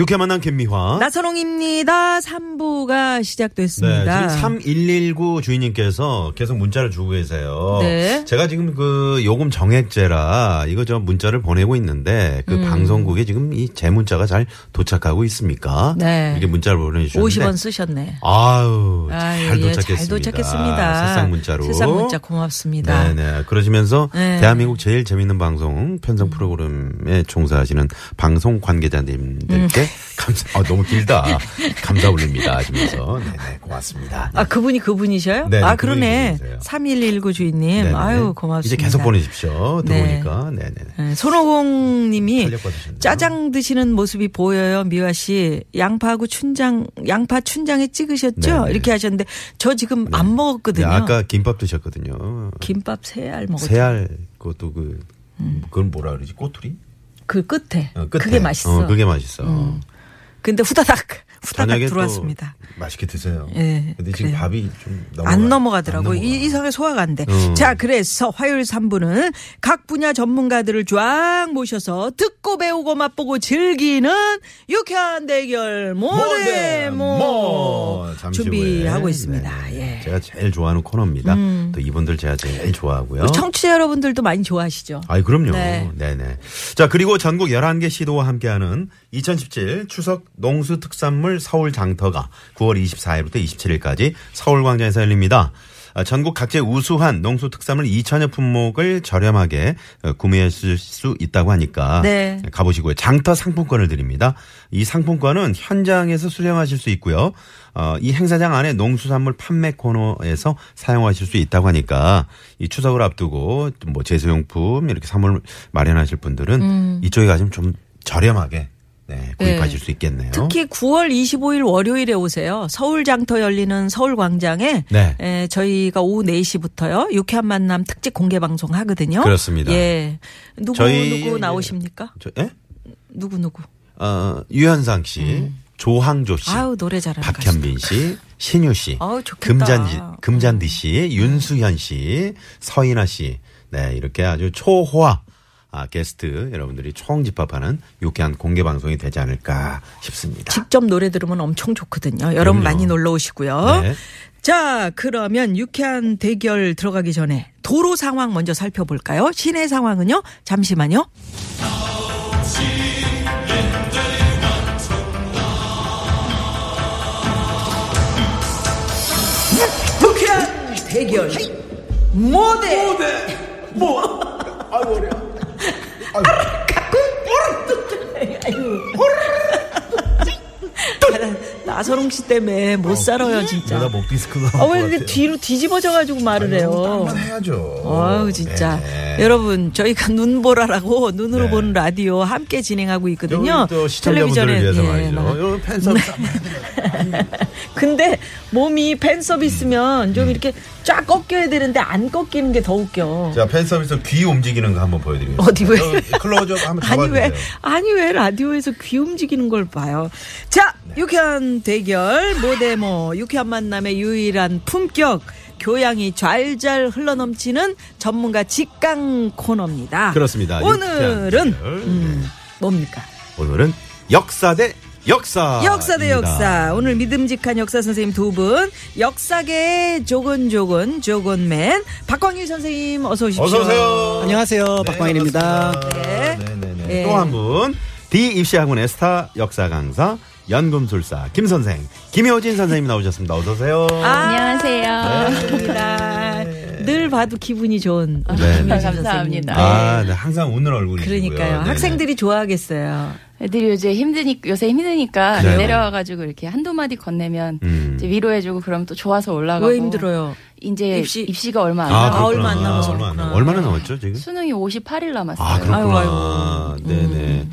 육회 만난 김미화. 나선홍입니다. 3부가 네, 시작됐습니다. 지금 3119 주인님께서 계속 문자를 주고 계세요. 네. 제가 지금 그 요금 정액제라 이거 저 문자를 보내고 있는데 그 방송국에 지금 이 제 문자가 잘 도착하고 있습니까? 네. 이렇게 문자를 보내주셨는데 50원 쓰셨네. 아유, 잘 아유, 예, 도착했습니다. 잘 도착했습니다. 세상 문자로. 세상 문자 고맙습니다. 네네. 그러시면서 네. 대한민국 제일 재밌는 방송 편성 프로그램에 종사하시는 방송 관계자님들께 감사. 아 너무 길다. 감사 올립니다. 하시면서 네네 고맙습니다. 아, 그분이 그분이셔요? 네, 아, 그분이 그러네. 그분이세요. 3119 주인님. 네네. 아유, 고맙습니다. 이제 계속 보내십시오. 네. 들어오니까. 네 네. 네, 손오공 님이 탄력받으셨네요. 짜장 드시는 모습이 보여요, 미화 씨. 양파하고 춘장, 양파 춘장에 찍으셨죠? 네네. 이렇게 하셨는데, 저 지금 안 먹었거든요. 네, 아까 김밥 드셨거든요. 김밥 세 알 먹었죠. 새알 그것도 그 그건 뭐라 그러지? 꼬투리? 그 끝에. 어, 끝에. 그게 맛있어. 어, 그게 맛있어. 근데 후다닥, 후다닥 들어왔습니다. 또 맛있게 드세요. 예, 근데 지금 그래요. 밥이 좀 넘어가, 안 넘어가더라고. 안 이, 이상하게 소화가 안 돼. 어. 자, 그래서 화요일 3부는 각 분야 전문가들을 쫙 모셔서 듣고 배우고 맛보고 즐기는 유쾌한 대결 모데모 뭐, 준비하고 후에. 있습니다. 네, 예. 음. 제가 제일 좋아하는 코너입니다. 또 이분들 제가 제일 좋아하고요. 청취자 여러분들도 많이 좋아하시죠? 아이, 그럼요. 네. 네. 네 자, 그리고 전국 11개 시도와 함께하는 2017 추석 농수 특산물 서울 장터가 9월 24일부터 27일까지 서울광장에서 열립니다. 아, 전국 각지의 우수한 농수 특산물 2천여 품목을 저렴하게 어, 구매하실 수 있다고 하니까 네. 가보시고요. 장터 상품권을 드립니다. 이 상품권은 현장에서 수령하실 수 있고요. 어, 이 행사장 안에 농수산물 판매 코너에서 사용하실 수 있다고 하니까 이 추석을 앞두고 뭐 제수용품 이렇게 선물 마련하실 분들은 이쪽에 가시면 좀 저렴하게 네, 구입하실 네. 수 있겠네요. 특히 9월 25일 월요일에 오세요. 서울 장터 열리는 서울 광장에 네. 에, 저희가 오후 4시부터요. 유쾌한 만남 특집 공개 방송 하거든요. 그렇습니다. 예. 누구 저희 누구 나오십니까? 저, 예? 누구 누구? 어, 유현상 씨, 조항조 씨, 음. 아유 노래 잘하는 박현빈 씨, 신유 씨, 좋겠다. 금잔디, 금잔디 씨, 윤수현 씨, 서인아 씨, 네 이렇게 아주 초호화 아, 게스트 여러분들이 총 집합하는 유쾌한 공개 방송이 되지 않을까 싶습니다. 직접 노래 들으면 엄청 좋거든요. 여러분 그럼요. 많이 놀러 오시고요. 네. 자, 그러면 유쾌한 대결 들어가기 전에 도로 상황 먼저 살펴볼까요? 시내 상황은요? 잠시만요. 유쾌한 대결 모 대 나선홍 씨 때문에 못 살아요 진짜. 목 디스크가 아, 왜 이렇게 뒤로 뒤집어져가지고 말을 해요? 해야죠. 아유, 진짜. 네. 여러분, 저희가 눈보라라고 눈으로 네. 보는 라디오 함께 진행하고 있거든요. 여기 또 시청자분들을 위해서 예, 말이죠. 막. 여기 팬 서비스 근데 몸이 팬 서비스면 음. 좀 이렇게 쫙 꺾여야 되는데 안 꺾이는 게 더 웃겨. 자, 팬 서비스 귀 움직이는 거 한번 보여드리겠습니다. 어디 왜? 저 클로즈업 한번 아니 잡아주세요. 왜 아니 왜 라디오에서 귀 움직이는 걸 봐요. 자 네. 유쾌한 대결 모데모 유쾌한 만남의 유일한 품격 교양이 잘잘 흘러넘치는 전문가 직강 코너입니다. 그렇습니다. 오늘은. 음, 뭡니까? 오늘은 역사 대 역사. 역사 대 역사. 오늘 믿음직한 역사 선생님 두 분, 역사계 조곤조곤 조곤맨 박광일 선생님 어서 오십시오. 어서 오세요. 안녕하세요. 박광일입니다. 네. 네 네 네. 네. 또한 분. D 입시학원의 스타 역사 강사 연금술사 김 선생 김효진 선생님 나오셨습니다. 어서 오세요. 안녕하세요. 반갑습니다. 늘 봐도 기분이 좋은 네. 김효진 감사합니다. 선생님. 아, 네, 항상 웃는 얼굴이시고요. 그러니까요. 네네. 학생들이 좋아하겠어요. 애들이 요새 힘드니까 요새 힘드니까 네네. 내려와가지고 이렇게 한두 마디 건네면 음. 이제 위로해주고 그러면 또 좋아서 올라가고 왜 힘들어요? 이제 입시- 입시, 가 얼마 안 아, 남아 아, 서 얼마 안. 남아서 얼마 안 그렇구나. 남- 얼마 나 남았죠, 지금? 수능이 58일 남았어요. 아, 그렇구나. 아이고, 아이고. 네네.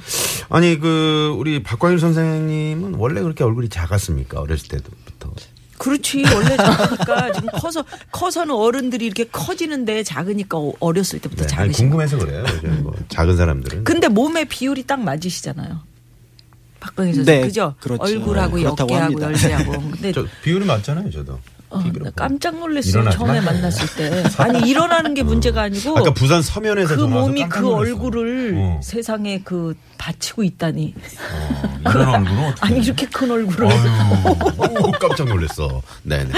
아니 그 우리 박광일 선생님은 원래 그렇게 얼굴이 작았습니까? 어렸을 때부터. 그렇지 원래 작으니까 지금 커서 커서는 어른들이 이렇게 커지는데 작으니까 어- 어렸을 때부터 네, 거. 궁금해서 그래요. 뭐 작은 사람들은. 근데 몸의 비율이 딱 맞으시잖아요. 박병희 선생 네, 그죠? 그렇죠. 얼굴하고 네, 어깨하고. 열쇠하고. 근데 저 비율이 맞잖아요, 저도. 어. 깜짝 놀랐어요. 일어나지 처음에 마. 만났을 때. 아니 일어나는 게 문제가 아니고 아까 부산 서면에서 그 몸이 그. 얼굴을 어. 세상에 그 바치고 있다니. 어, 이런 얼굴은 어떻게 아니 이렇게 큰 얼굴을. 아유, 깜짝 놀랐어. 네네.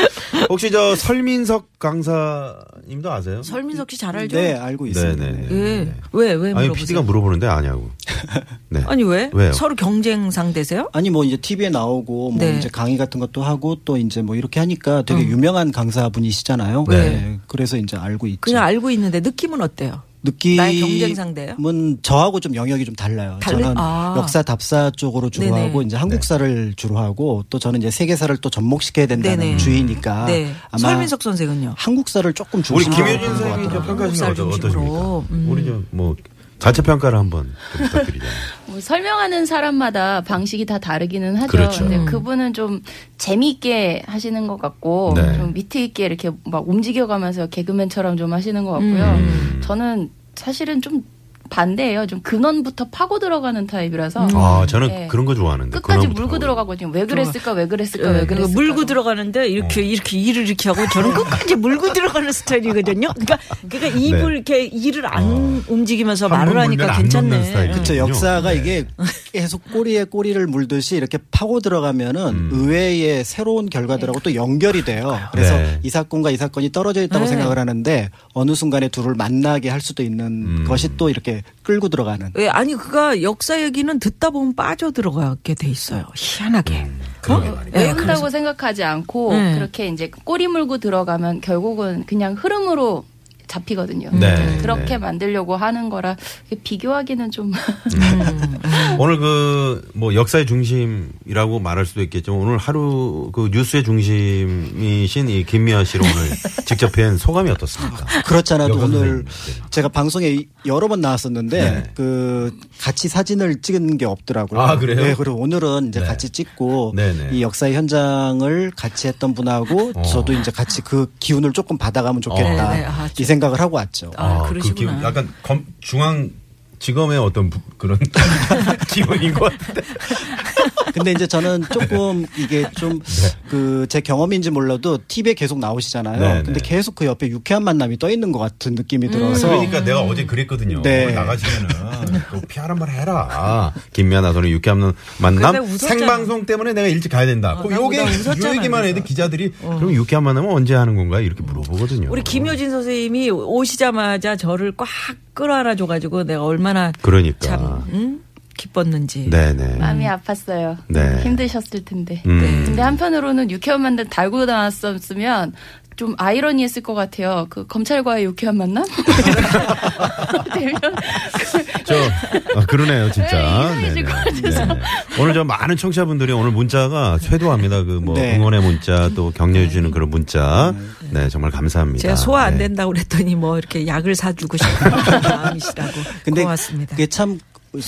혹시 저 설민석 강사님도 아세요? 설민석 씨 잘 알죠? 네, 알고 있습니다. 네네 네. 네. 예. 왜, 왜 아니 물어보세요? PD가 물어보는데 아냐고. 네. 아니 왜? 왜요? 서로 경쟁 상대세요? 아니 뭐 이제 TV에 나오고 뭐 네. 이제 강의 같은 것도 하고 또 이제 뭐 이렇게 하니까 되게 유명한 강사분이시잖아요. 네. 그래서 이제 알고 있죠. 그냥 알고 있는데 느낌은 어때요? 느낌은 나의 경쟁 상대예요? 저하고 좀 영역이 좀 달라요. 달라- 저는 아. 역사 답사 쪽으로 주로 네네. 하고 이제 한국사를 주로 하고 또 저는 이제 세계사를 또 접목시켜야 된다는 네네. 주의니까 네. 아마 설민석 선생은요? 한국사를 조금 우리 중심으로 김효진 선생님이 거 한국사를 어떠- 중심으로. 어떠십니까? 음. 우리 좀뭐 자체 평가를 한번 좀 부탁드리자면. 뭐 설명하는 사람마다 방식이 다 다르기는 하죠. 그렇죠. 근데 음. 그분은 좀 재미있게 하시는 것 같고 네. 좀 위트 있게 이렇게 막 움직여가면서 개그맨처럼 좀 하시는 것 같고요. 음. 저는 사실은 좀 반대예요. 좀 근원부터 파고 들어가는 타입이라서 아 저는 네. 그런 거 좋아하는데. 끝까지 물고. 들어가거든요. 왜 그랬을까? 왜 그랬을까? 예, 왜 그랬을까? 물고 들어가는데 이렇게 이렇게 일을 이렇게 하고 저는 끝까지 물고 들어가는 스타일이거든요. 그러니까 그러니까 입을 네. 이렇게 일을 안 움직이면서 한번 말을 하니까 괜찮네. 그렇죠. 역사가 네. 이게 계속 꼬리에 꼬리를 물듯이 이렇게 파고 들어가면은 의외의 새로운 결과들하고 또 연결이 돼요. 그래서 네. 이 사건과 이 사건이 떨어져 있다고 네. 생각을 하는데 어느 순간에 둘을 만나게 할 수도 있는 음. 것이 또 이렇게 끌고 들어가는. 왜 아니 그가 역사 얘기는 듣다 보면 빠져 들어가게 돼 있어요. 희한하게. 그러게 어? 예, 외운다고 생각하지 않고 네. 그렇게 이제 꼬리 물고 들어가면 결국은 그냥 흐름으로 잡히거든요. 네, 그렇게 네. 만들려고 하는 거라 비교하기는 좀 오늘 그 뭐 역사의 중심이라고 말할 수도 있겠지만 오늘 하루 그 뉴스의 중심이신 이 김미아 씨를 오늘 직접 뵌 소감이 어떻습니까? 그렇지 않아도 역사 오늘 선생님. 제가 방송에 여러 번 나왔었는데 네. 그 같이 사진을 찍은 게 없더라고요. 아, 그래요? 네, 그리고 오늘은 이제 네. 같이 찍고 네네. 이 역사의 현장을 같이 했던 분하고 어. 저도 이제 같이 그 기운을 조금 받아가면 좋겠다 어. 네, 네. 아, 이 생각을 하고 왔죠. 아, 그 그러시구나. 기분, 약간 검, 중앙 지검의 어떤 부- 그런 기분인 것 같은데. 근데 이제 저는 조금 이게 좀 그 제 경험인지 몰라도 TV에 계속 나오시잖아요. 네, 근데 네. 계속 그 옆에 유쾌한 만남이 떠 있는 것 같은 느낌이 들어서 그러니까 내가 어제 그랬거든요. 네. 나가시면은 그 PR 한번 해라. 김미아 나서는 유쾌한 만남 근데. 생방송 때문에 내가 일찍 가야 된다. 어, 그 나- 요게 요 얘기만. 해도 기자들이 그럼 유쾌한 만남은 언제 하는 건가 이렇게 물어보거든요. 우리 김효진 선생님이 오시자마자 저를 꽉 끌어안아 줘가지고 내가 얼마나 그러니까. 참 응? 기뻤는지. 네네. 마음이 아팠어요. 네. 힘드셨을 텐데. 음. 근데 한편으로는 유쾌한 만남 달고 나왔었으면 좀 아이러니했을 것 같아요. 그 검찰과의 유쾌한 만남? 되면 저 아, 그러네요, 진짜. 네, 이상해질 것 같아서. 오늘 저 많은 청취자분들이 오늘 문자가 쇄도합니다. 그뭐 네. 응원의 문자 또 격려해 주는 그런 문자. 네, 정말 감사합니다. 제가 소화 안 네. 된다고 그랬더니 뭐 이렇게 약을 사주고 싶은 마음이시라고. 근데 고맙습니다. 그게 참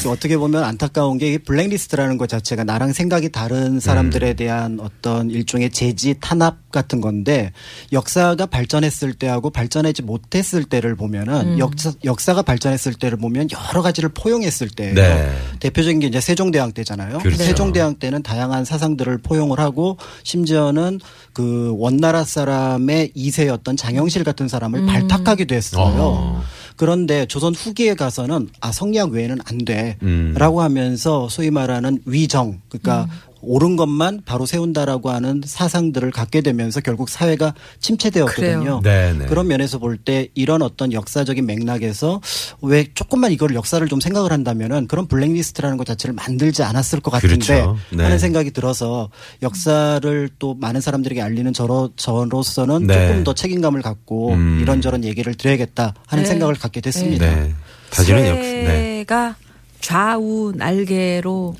어떻게 보면 안타까운 게이 블랙리스트라는 것 자체가 나랑 생각이 다른 사람들에 대한 어떤 일종의 제지 탄압 같은 건데 역사가 발전했을 때하고 발전하지 못했을 때를 보면은 역사, 역사가 발전했을 때를 보면 여러 가지를 포용했을 때 네. 대표적인 게 이제 세종대왕 때잖아요. 그렇죠. 세종대왕 때는 다양한 사상들을 포용을 하고 심지어는 그 원나라 사람의 2세였던 장영실 같은 사람을 발탁하기도 했어요. 어. 그런데 조선 후기에 가서는 아 성리학 외에는 안 돼라고 음. 하면서 소위 말하는 위정 그러니까 옳은 것만 바로 세운다라고 하는 사상들을 갖게 되면서 결국 사회가 침체되었거든요. 네, 네. 그런 면에서 볼 때 이런 어떤 역사적인 맥락에서 왜 조금만 이걸 역사를 좀 생각을 한다면은 그런 블랙리스트라는 것 자체를 만들지 않았을 것 같은데 그렇죠. 네. 하는 생각이 들어서 역사를 또 많은 사람들에게 알리는 저로 저로서는 네. 조금 더 책임감을 갖고 음. 이런저런 얘기를 드려야겠다 하는 네. 생각을 갖게 됐습니다. 네. 다시는 역시. 네. 새가 좌우 날개로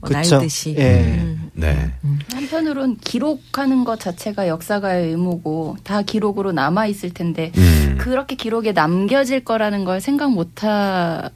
그쵸. 날듯이. 예. 음. 네. 한편으론 기록하는 것 자체가 역사가의 의무고 다 기록으로 남아 있을 텐데 음. 그렇게 기록에 남겨질 거라는 걸 생각 못하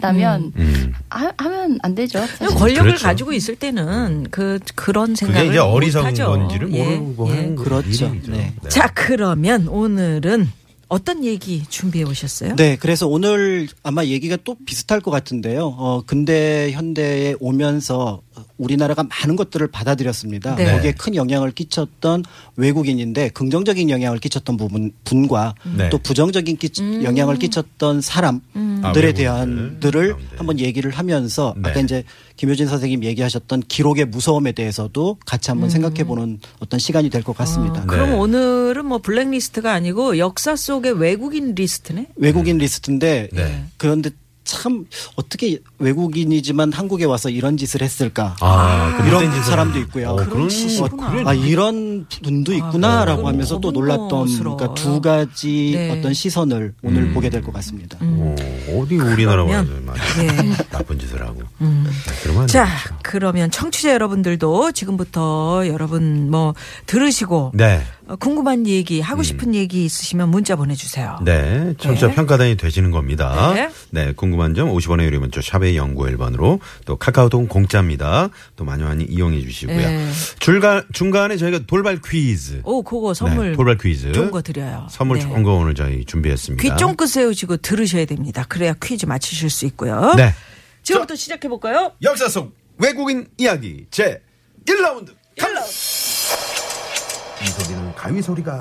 있다면 음. 하, 하면 안 되죠. 사실. 권력을 그렇죠. 가지고 있을 때는 그 그런 그게 생각을 이제 어리석은. 건지를 예, 모르고 예. 하는 거 그렇죠. 일이죠. 네. 자 그러면 오늘은 어떤 얘기 준비해 오셨어요? 네, 그래서 오늘 아마 얘기가 또 비슷할 것 같은데요. 어, 근대 현대에 오면서 우리나라가 많은 것들을 받아들였습니다. 네. 거기에 큰 영향을 끼쳤던 외국인인데 긍정적인 영향을 끼쳤던 부분 분과 네. 또 부정적인 끼, 음. 영향을 끼쳤던 사람들에 아, 외국인들 대한들을 가운데. 한번 얘기를 하면서 네. 아까 이제 김효진 선생님 얘기하셨던 기록의 무서움에 대해서도 같이 한번 생각해 보는 어떤 시간이 될 것 같습니다. 아, 그럼 네. 오늘은 뭐 블랙리스트가 아니고 역사 속의 외국인 리스트네. 외국인 리스트인데 네. 그런데 참 어떻게 외국인이지만 한국에 와서 이런 짓을 했을까? 아, 그 이런 사람도 있고요. 어, 그런. 그래. 아 이런 분도 있구나라고 그건 하면서 또 너무 놀랐던. 그러니까 두 가지 네. 어떤 시선을 오늘 음. 보게 될 것 같습니다. 어, 어디 우리나라 와서 예. 나쁜 짓을 하고. 네, 그러면 안 자, 되죠. 그러면 청취자 여러분들도 지금부터 여러분 뭐 들으시고 네. 어, 궁금한 얘기, 하고 싶은 얘기 있으시면 문자 보내주세요. 음. 네, 청취자 네. 평가단이 되시는 겁니다. 네. 네. 궁금한 점 50원의 유료 문자 샵의 연구 1번으로 또 카카오톡 공짜입니다. 또 많이 많이 이용해 주시고요. 네. 중간 중간에 저희가 돌발 퀴즈. 오, 그거 선물 네, 돌발 퀴즈. 좋은 거 드려요. 선물 네. 좋은 거 오늘 저희 준비했습니다. 귀 쫑긋 세우시고 들으셔야 됩니다. 그래야 퀴즈 맞히실 수 있고요. 네. 지금부터 시작해 볼까요? 역사 속 외국인 이야기 제 1라운드. 갈라. 이 소리는 가위 소리가.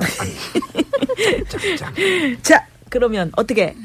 짝짝. 자, 그러면 어떻게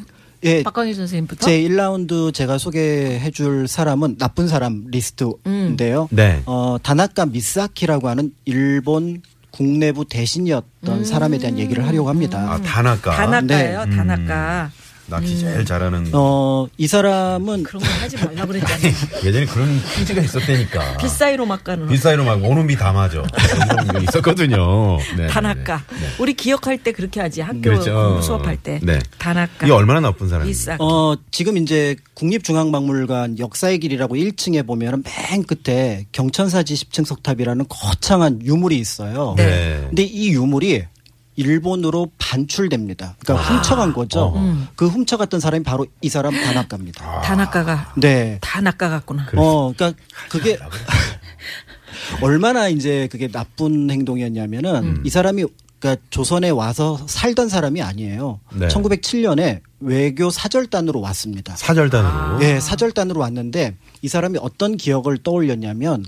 예, 박광희 선생님부터? 제 1라운드 제가 소개해 줄 사람은 나쁜 사람 리스트인데요. 네. 어, 다나카 미사키라고 하는 일본 국내부 대신이었던 사람에 대한 얘기를 하려고 합니다. 아, 다나까. 다나카예요, 네. 다나카. 낚시 제일 잘하는. 어, 이 사람은 그런 거 하지 말라 그랬잖아요. 예전에 그런 퀴즈가 있었다니까. 빗사이로 막 가는 빗사이로 막 오는 비 다 맞아. 이런 거 있었거든요. 네, 다나카. 네, 네. 우리 기억할 때 그렇게 하지. 학교 그렇죠. 공부 수업할 때. 네. 다나카. 이 얼마나 나쁜 사람이에요? 어, 지금 이제 국립중앙박물관 역사의 길이라고 1층에 보면 맨 끝에 경천사지 10층 석탑이라는 거창한 유물이 있어요. 네. 근데 이 유물이 일본으로 반출됩니다. 그러니까 훔쳐간 거죠. 어. 그 훔쳐갔던 사람이 바로 이 사람 다나카입니다. 다나카가 네. 다 낚아갔구나. 어, 그러니까 그게 얼마나 이제 그게 나쁜 행동이었냐면은 음. 이 사람이 그러니까 조선에 와서 살던 사람이 아니에요. 네. 1907년에 외교 사절단으로 왔습니다. 사절단으로. 예, 사절단으로 왔는데 이 사람이 어떤 기억을 떠올렸냐면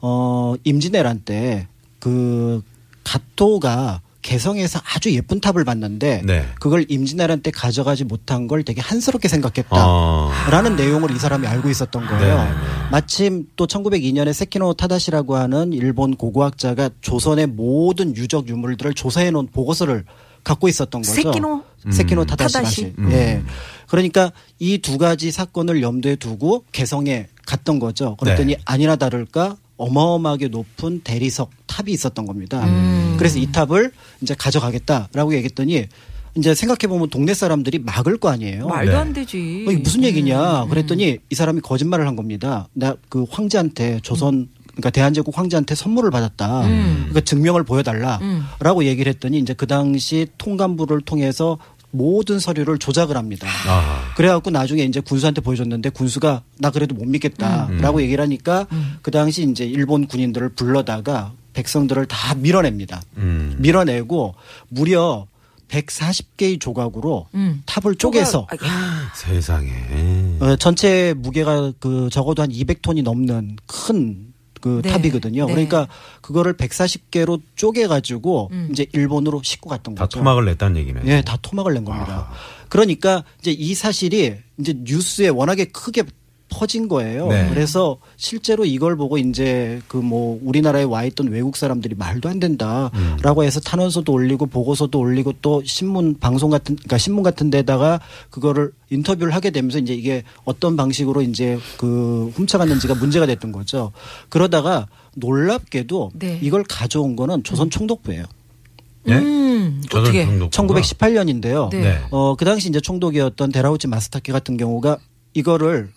어 임진왜란 때 그 가토가 개성에서 아주 예쁜 탑을 봤는데 네. 그걸 임진왜란 때 가져가지 못한 걸 되게 한스럽게 생각했다. 어. 라는 내용을 이 사람이 알고 있었던 거예요. 네, 네. 마침 또 1902년에 세키노 타다시라고 하는 일본 고고학자가 조선의 모든 유적 유물들을 조사해 놓은 보고서를 갖고 있었던 거죠. 세키노? 세키노 음. 타다시. 타다시? 음. 예. 그러니까 이 두 가지 사건을 염두에 두고 개성에 갔던 거죠. 그랬더니 네. 아니나 다를까 어마어마하게 높은 대리석 탑이 있었던 겁니다. 음. 그래서 이 탑을 이제 가져가겠다라고 얘기했더니 이제 생각해 보면 동네 사람들이 막을 거 아니에요. 말도 네. 안 되지. 어, 이게 무슨 얘기냐? 음. 그랬더니 이 사람이 거짓말을 한 겁니다. 나 그 황제한테 조선 그러니까 대한제국 황제한테 선물을 받았다. 음. 그러니까 증명을 보여달라라고 음. 얘기를 했더니 이제 그 당시 통감부를 통해서 모든 서류를 조작을 합니다. 아. 그래갖고 나중에 이제 군수한테 보여줬는데 군수가 나 그래도 못 믿겠다라고 음. 얘기를 하니까 그 당시 이제 일본 군인들을 불러다가 백성들을 다 밀어냅니다. 음. 밀어내고 무려 140개의 조각으로 음. 탑을 쪼개서 쪼개- 아, 야, 세상에. 어, 전체 무게가 그 적어도 한 200톤이 넘는 큰 그 네. 탑이거든요. 네. 그러니까 그거를 140개로 쪼개 가지고 음. 이제 일본으로 싣고 갔던 다 거죠. 토막을 냈다는 얘기네. 예, 다 토막을 낸 겁니다. 그러니까 이제 이 사실이 이제 뉴스에 워낙에 크게 퍼진 거예요. 네. 그래서 실제로 이걸 보고 이제 그 뭐 우리나라에 와 있던 외국 사람들이 말도 안 된다라고 해서 탄원서도 올리고 보고서도 올리고 또 신문 방송 같은 그러니까 신문 같은 데다가 그거를 인터뷰를 하게 되면서 이제 이게 어떤 방식으로 이제 그 훔쳐갔는지가 문제가 됐던 거죠. 그러다가 놀랍게도 네. 이걸 가져온 거는 조선 총독부예요. 네? 음, 조선 어떻게? 총독부가? 1918년인데요. 네. 네. 어, 그 당시 이제 총독이었던 데라우치 마스타케 같은 경우가 이거를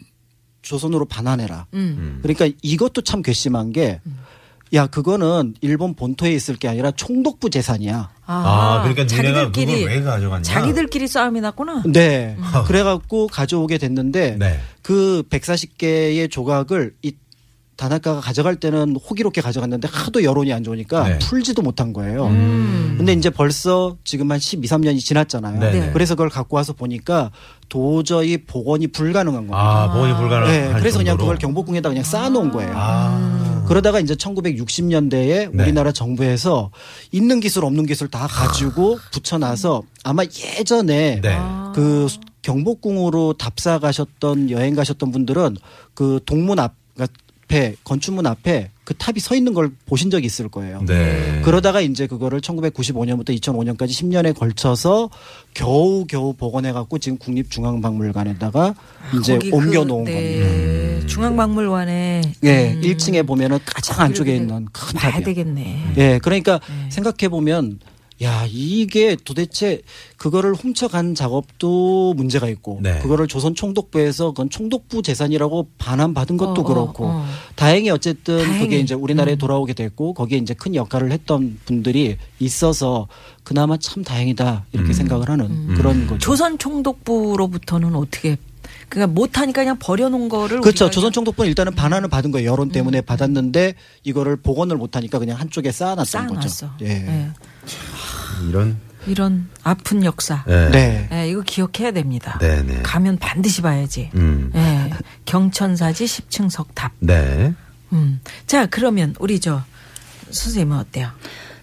조선으로 반환해라. 음. 음. 그러니까 이것도 참 괘씸한 게 야, 그거는 일본 본토에 있을 게 아니라 총독부 재산이야. 아, 그러니까 니네가 자기들끼리 그걸 왜 가져갔냐? 자기들끼리 싸움이 났구나. 네. 그래갖고 가져오게 됐는데 네. 그 140개의 조각을 이 다나카가 가져갈 때는 호기롭게 가져갔는데 하도 여론이 안 좋으니까 네. 풀지도 못한 거예요. 음. 근데 이제 벌써 지금 한 12, 3년이 지났잖아요. 네, 네. 그래서 그걸 갖고 와서 보니까 도저히 복원이 불가능한 겁니다. 아, 보건이 불가능한 네, 그래서 그냥 정도로? 그걸 경복궁에다 그냥 쌓아놓은 거예요. 아. 그러다가 이제 1960년대에 네. 우리나라 정부에서 있는 기술 없는 기술 다 가지고 붙여놔서 아마 예전에 네. 그 경복궁으로 답사 가셨던 여행 가셨던 분들은 그 동문 앞 에 건축문 앞에 그 탑이 서 있는 걸 보신 적이 있을 거예요. 네. 그러다가 이제 그거를 1995년부터 2005년까지 10년에 걸쳐서 겨우 겨우 복원해 갖고 지금 국립중앙박물관에다가 이제 거기 그, 옮겨 놓은 네, 겁니다. 중앙박물관에 예, 음. 1층에 보면은 가장 안쪽에 있는 큰 탑이에요. 되겠네. 예, 그러니까 네. 생각해 보면 야 이게 도대체 그거를 훔쳐간 작업도 문제가 있고 네. 그거를 조선 총독부에서 그건 총독부 재산이라고 반환 받은 것도 어, 어, 그렇고 어. 다행히 어쨌든 다행히. 음. 그게 이제 우리나라에 돌아오게 됐고 거기에 이제 큰 역할을 했던 분들이 있어서 그나마 참 다행이다 이렇게 음. 생각을 하는 음. 그런 거죠. 조선 총독부로부터는 어떻게 그러니까 못하니까 그냥 버려놓은 거를 그렇죠. 우리가 조선 총독부는 일단은 반환을 받은 거예요. 여론 때문에 음. 받았는데 이거를 복원을 못하니까 그냥 한쪽에 쌓아놨던 쌓아놨어. 거죠. 예. 예. 이런. 이런 아픈 역사. 네. 네. 예, 이거 기억해야 됩니다. 네, 네. 가면 반드시 봐야지. 음. 예. 경천사지 10층 석탑. 네. 음. 자, 그러면 우리 저 선생님은 어때요?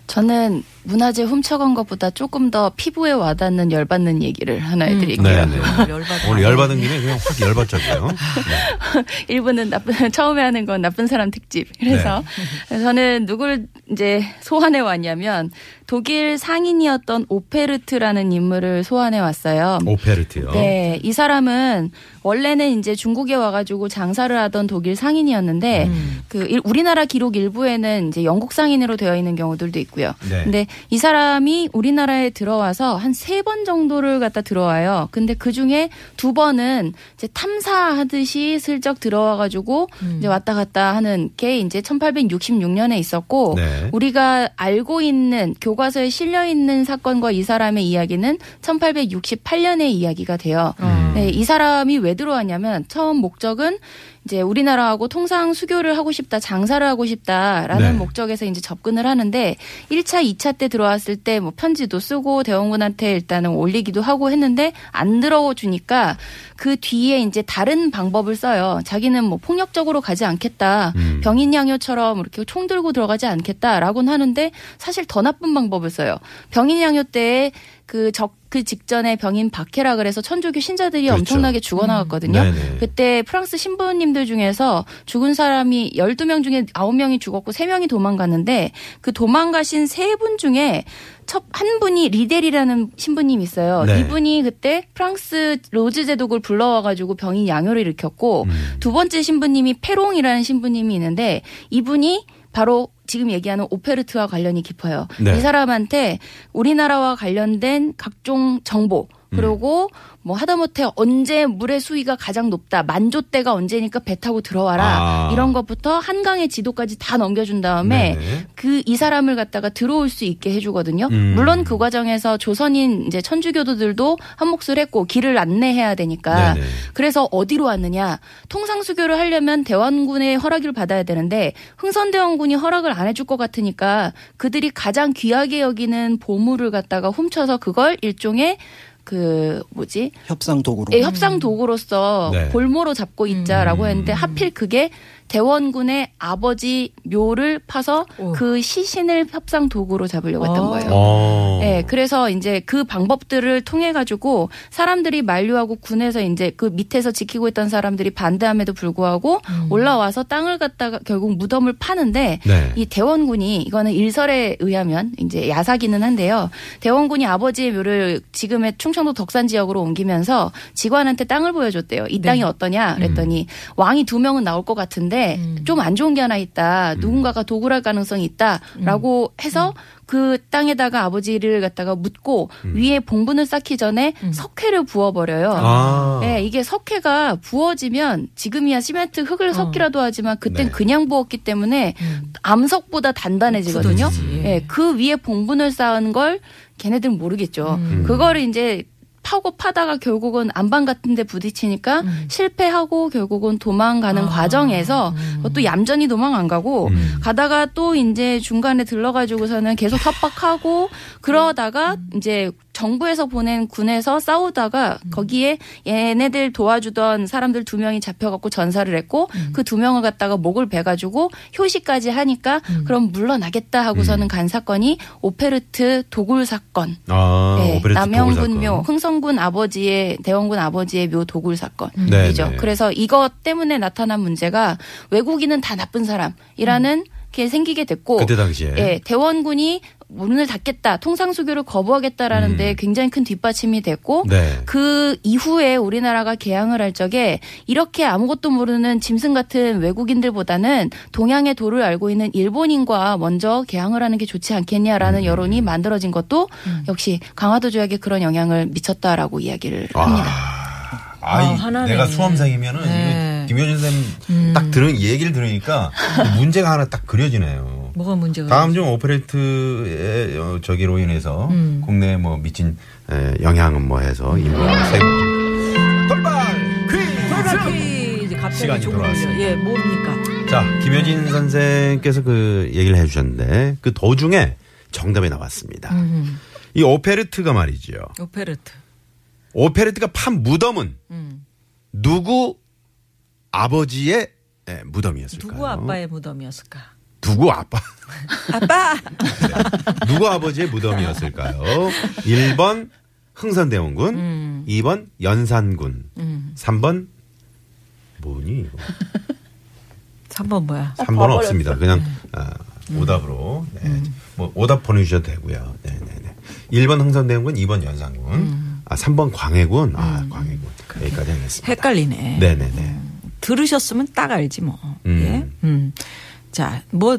저는 문화재 훔쳐간 것보다 조금 더 피부에 와닿는 열받는 얘기를 하나 해드릴게요. 네, 네. 열받아. 오늘 열받은 김에 그냥 확 열받자고요. 네. 일부는 나쁜 처음에 하는 건 나쁜 사람 특집. 그래서 네. 저는 누굴 이제 소환해 왔냐면 독일 상인이었던 오페르트라는 인물을 소환해 왔어요. 오페르트요. 네, 이 사람은 원래는 이제 중국에 와가지고 장사를 하던 독일 상인이었는데 음. 그 일- 우리나라 기록 일부에는 이제 영국 상인으로 되어 있는 경우들도 있고요. 네. 근데 이 사람이 우리나라에 들어와서 한 세 번 정도를 갖다 들어와요. 근데 그 중에 두 번은 이제 탐사하듯이 슬쩍 들어와가지고 음. 이제 왔다 갔다 하는 게 이제 1866년에 있었고 네. 우리가 알고 있는 교과서에 실려 있는 사건과 이 사람의 이야기는 1868년의 이야기가 돼요. 음. 네, 이 사람이 왜 들어왔냐면 처음 목적은 이제 우리나라하고 통상 수교를 하고 싶다, 장사를 하고 싶다라는 네. 목적에서 이제 접근을 하는데 1차, 2차 때 들어왔을 때 뭐 편지도 쓰고 대원군한테 일단은 올리기도 하고 했는데 안 들어오 주니까 그 뒤에 이제 다른 방법을 써요. 자기는 뭐 폭력적으로 가지 않겠다. 음. 병인 양요처럼 이렇게 총 들고 들어가지 않겠다라고는 하는데 사실 더 나쁜 방법을 써요. 병인 양요 때에 그 적 그 직전에 병인 박해라 그래서 천주교 신자들이 그렇죠. 엄청나게 죽어나갔거든요. 네네. 그때 프랑스 신부님들 중에서 죽은 사람이 12명 중에 9명이 죽었고 3명이 도망갔는데 그 도망가신 세분 중에 첫 한 분이 리델이라는 신부님이 있어요. 네. 이분이 그때 프랑스 로즈 제독을 불러와 가지고 병인 양요를 일으켰고 음. 두 번째 신부님이 페롱이라는 신부님이 있는데 이분이 바로 지금 얘기하는 오페르트와 관련이 깊어요. 네. 이 사람한테 우리나라와 관련된 각종 정보 그리고 뭐 하다못해 언제 물의 수위가 가장 높다 만조 때가 언제니까 배 타고 들어와라 아. 이런 것부터 한강의 지도까지 다 넘겨준 다음에 네네. 그이 사람을 갖다가 들어올 수 있게 해주거든요. 음. 물론 그 과정에서 조선인 이제 천주교도들도 한 몫을 했고 길을 안내해야 되니까 네네. 그래서 어디로 왔느냐? 통상수교를 하려면 대원군의 허락을 받아야 되는데 흥선대원군이 허락을 안 해줄 것 같으니까 그들이 가장 귀하게 여기는 보물을 갖다가 훔쳐서 그걸 일종의 그 뭐지? 협상 도구로. 예, 협상 도구로서 네. 볼모로 잡고 있자라고 음. 했는데 하필 그게 대원군의 아버지 묘를 파서 오. 그 시신을 협상 도구로 잡으려고 했던 어. 거예요. 어. 네, 그래서 이제 그 방법들을 통해 가지고 사람들이 만류하고 군에서 이제 그 밑에서 지키고 있던 사람들이 반대함에도 불구하고 올라와서 땅을 갖다가 결국 무덤을 파는데 네. 이 대원군이 이거는 일설에 의하면 이제 야사기는 한데요. 대원군이 아버지의 묘를 지금의 충청도 덕산 지역으로 옮기면서 직관한테 땅을 보여줬대요. 이 땅이 어떠냐? 그랬더니 왕이 두 명은 나올 것 같은데 있는데 좀안 좋은 게 하나 있다. 누군가가 도굴할 가능성이 있다라고 해서 그 땅에다가 아버지를 갖다가 묻고 위에 봉분을 쌓기 전에 석회를 부어버려요. 아. 네, 이게 석회가 부어지면 지금이야 시멘트 흙을 섞기라도 하지만 그땐 네. 그냥 부었기 때문에 암석보다 단단해지거든요. 굳어지지. 예, 그 위에 봉분을 쌓은 걸 걔네들은 모르겠죠. 음. 그거를 이제 파고 파다가 결국은 안방 같은 데 부딪히니까 실패하고 결국은 도망가는 과정에서 또 얌전히 도망 안 가고 음. 가다가 또 이제 중간에 들러가지고서는 계속 협박하고 그러다가 이제 정부에서 보낸 군에서 싸우다가 거기에 얘네들 도와주던 사람들 두 명이 잡혀갖고 전사를 했고 그두 명을 갖다가 목을 베가지고 효시까지 하니까 그럼 물러나겠다 하고서는 간 사건이 오페르트 도굴 사건. 아, 네, 남영군 묘. 흥성군 아버지의 대원군 아버지의 묘 도굴 사건이죠. 네, 네. 그래서 이것 때문에 나타난 문제가 외국인은 다 나쁜 사람이라는 게 생기게 됐고, 그때 당시에. 예, 대원군이 문을 닫겠다, 통상수교를 거부하겠다라는데 음. 굉장히 큰 뒷받침이 됐고, 네. 그 이후에 우리나라가 개항을 할 적에 이렇게 아무것도 모르는 짐승 같은 외국인들보다는 동양의 도를 알고 있는 일본인과 먼저 개항을 하는 게 좋지 음. 않겠냐라는 여론이 만들어진 것도 역시 강화도 조약에 그런 영향을 미쳤다라고 이야기를 합니다. 아이, 아, 하나네. 내가 수험생이면은 네. 김효진 쌤딱 들은 이 얘기를 들으니까 문제가 하나 딱 그려지네요. 뭐가 문제가 다음 중 오페레이트의 어, 저기로 인해서 음. 국내에 뭐 미친 에, 영향은 뭐 해서 인물을 세 돌발 퀴즈. 퀴즈 갑자기 시간이 돌아왔습니다. 예, 뭡니까? 자, 김효진 선생께서 그 얘기를 해주셨는데 그 도중에 정답이 나왔습니다. 음, 이 오페르트가 말이죠. 오페르트. 오페르트가 판 무덤은 음. 누구 아버지의 예, 무덤이었을까요? 누구 아빠의 무덤이었을까? 누구 아빠? 아빠! 누구 아버지의 무덤이었을까요? 1번 흥선대원군, 음. 2번 연산군, 음. 3번 뭐니 이거? 3번 뭐야? 3번은 없습니다. 그냥 음. 아, 오답으로 네. 뭐 오답 보내주셔도 되고요. 네네네. 1번 흥선대원군, 2번 연산군, 음. 아 3번 광해군, 아 광해군 여기까지 하겠습니다. 헷갈리네. 네네네. 들으셨으면 딱 알지 뭐. 음. 예? 음. 자, 뭐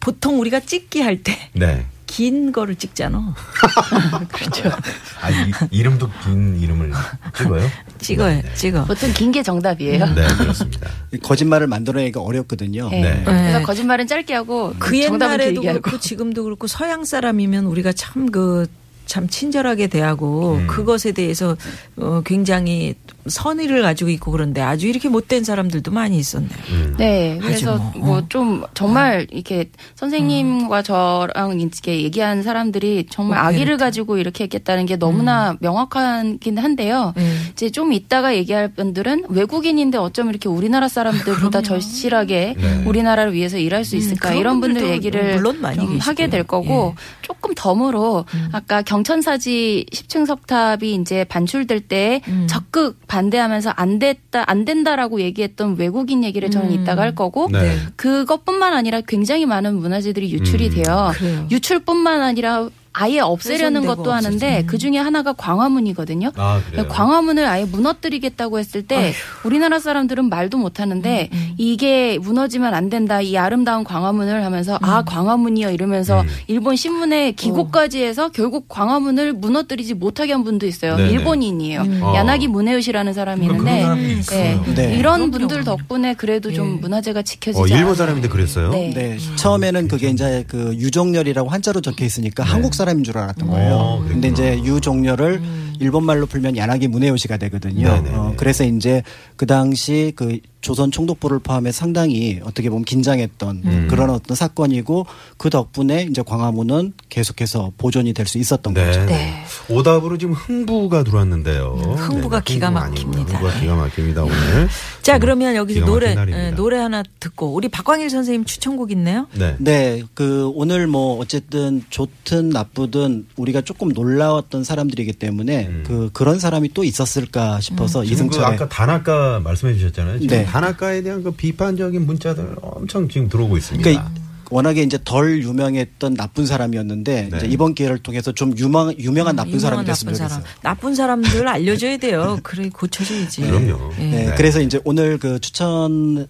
보통 우리가 찍기 할때긴 네. 거를 찍잖아. 아 이, 이름도 긴 이름을 찍어요? 찍어요, 네, 네. 찍어. 보통 긴 게 정답이에요. 네 그렇습니다. 거짓말을 만들어내기가 어렵거든요. 예. 네. 그래서 네. 거짓말은 짧게 하고 그 정답은 옛날에도 길게 하고. 그렇고 지금도 그렇고 서양 사람이면 우리가 참 그 참 친절하게 대하고 음. 그것에 대해서 어 굉장히 선의를 가지고 있고 그런데 아주 이렇게 못된 사람들도 많이 있었네요. 음. 네, 그래서 뭐. 뭐좀 정말 이렇게 선생님과 저랑 이렇게 얘기한 사람들이 정말 오케이, 아기를 이렇게. 가지고 이렇게 했겠다는 게 너무나 명확하긴 한데요. 음. 이제 좀 이따가 얘기할 분들은 외국인인데 어쩜 이렇게 우리나라 사람들보다 절실하게 네. 우리나라를 위해서 일할 수 음, 있을까 그런 이런 분들 얘기를 물론 많이 좀. 하게 될 거고 조금 덤으로 아까 경천사지 10층 석탑이 이제 반출될 때 음. 적극 반대하면서 안 됐다 안 된다라고 얘기했던 외국인 얘기를 저는 음. 이따가 할 거고 네. 그것뿐만 아니라 굉장히 많은 문화재들이 유출이 음. 돼요. 그래요. 유출뿐만 아니라 아예 없애려는 것도 하는데. 그 중에 하나가 광화문이거든요. 아. 광화문을 아예 무너뜨리겠다고 했을 때 우리나라 사람들은 말도 못 하는데 이게 무너지면 안 된다. 이 아름다운 광화문을 하면서 아 광화문이요 이러면서 음. 일본 신문에 기고까지 해서 결국 광화문을 무너뜨리지 못하게 한 분도 있어요. 네네. 일본인이에요. 어. 야나기 무네요시라는 사람이 그러니까 있는데 그런 사람이 있어요. 네. 네. 이런 분들. 덕분에 그래도 좀 예. 문화재가 지켜지지 어, 일본. 사람인데 그랬어요? 네. 네. 처음에는 그게 이제 그 유종렬이라고 한자로 적혀 있으니까 한국 사람인 줄 알았던 거예요. 어, 근데 이제. 유종렬을 일본 말로 풀면 야나기 문해요시가 되거든요. 네네네. 어, 그래서 이제 그 당시 그 조선 총독부를 포함해 상당히 어떻게 보면 긴장했던 음. 그런 어떤 사건이고 그 덕분에 이제 광화문은 계속해서 보존이 될 수 있었던 네. 거죠. 네. 오답으로 지금 흥부가 들어왔는데요. 흥부가 기가 흥부 막힙니다. 흥부가 기가 막힙니다 오늘. 자, 그러면 여기서 기가 노래. 예, 노래 하나 듣고 우리 박광일 선생님 추천곡 있네요. 네. 네, 그 오늘 뭐 어쨌든 좋든 나쁘든 우리가 조금 놀라웠던 사람들이기 때문에 음. 그 그런 사람이 또 있었을까 싶어서 지금 그 이승철의 아까 단아까 말씀해 주셨잖아요. 지금 네. 단아까에 대한 그 비판적인 문자들 엄청 지금 들어오고 있습니다. 그러니까 워낙에 이제 덜 유명했던 나쁜 사람이었는데 네. 이제 이번 기회를 통해서 좀 유명 유명한 나쁜 유명한 사람이 됐으면 나쁜 좋겠어요. 사람. 나쁜 사람들 알려줘야 돼요. 그래 고쳐줘야지. 그럼요. 예. 네, 네. 그래서 이제 오늘 그 추천하는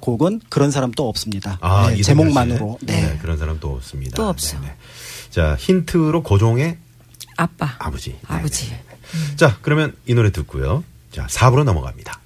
곡은 그런 사람 또 없습니다. 아, 네, 제목만으로. 씨. 네. 네, 그런 사람 또 없습니다. 또 없어. 네네. 자, 힌트로 고종의 아빠. 아버지. 아버지. 네네. 자, 그러면 이 노래 듣고요. 자, 4부로 넘어갑니다.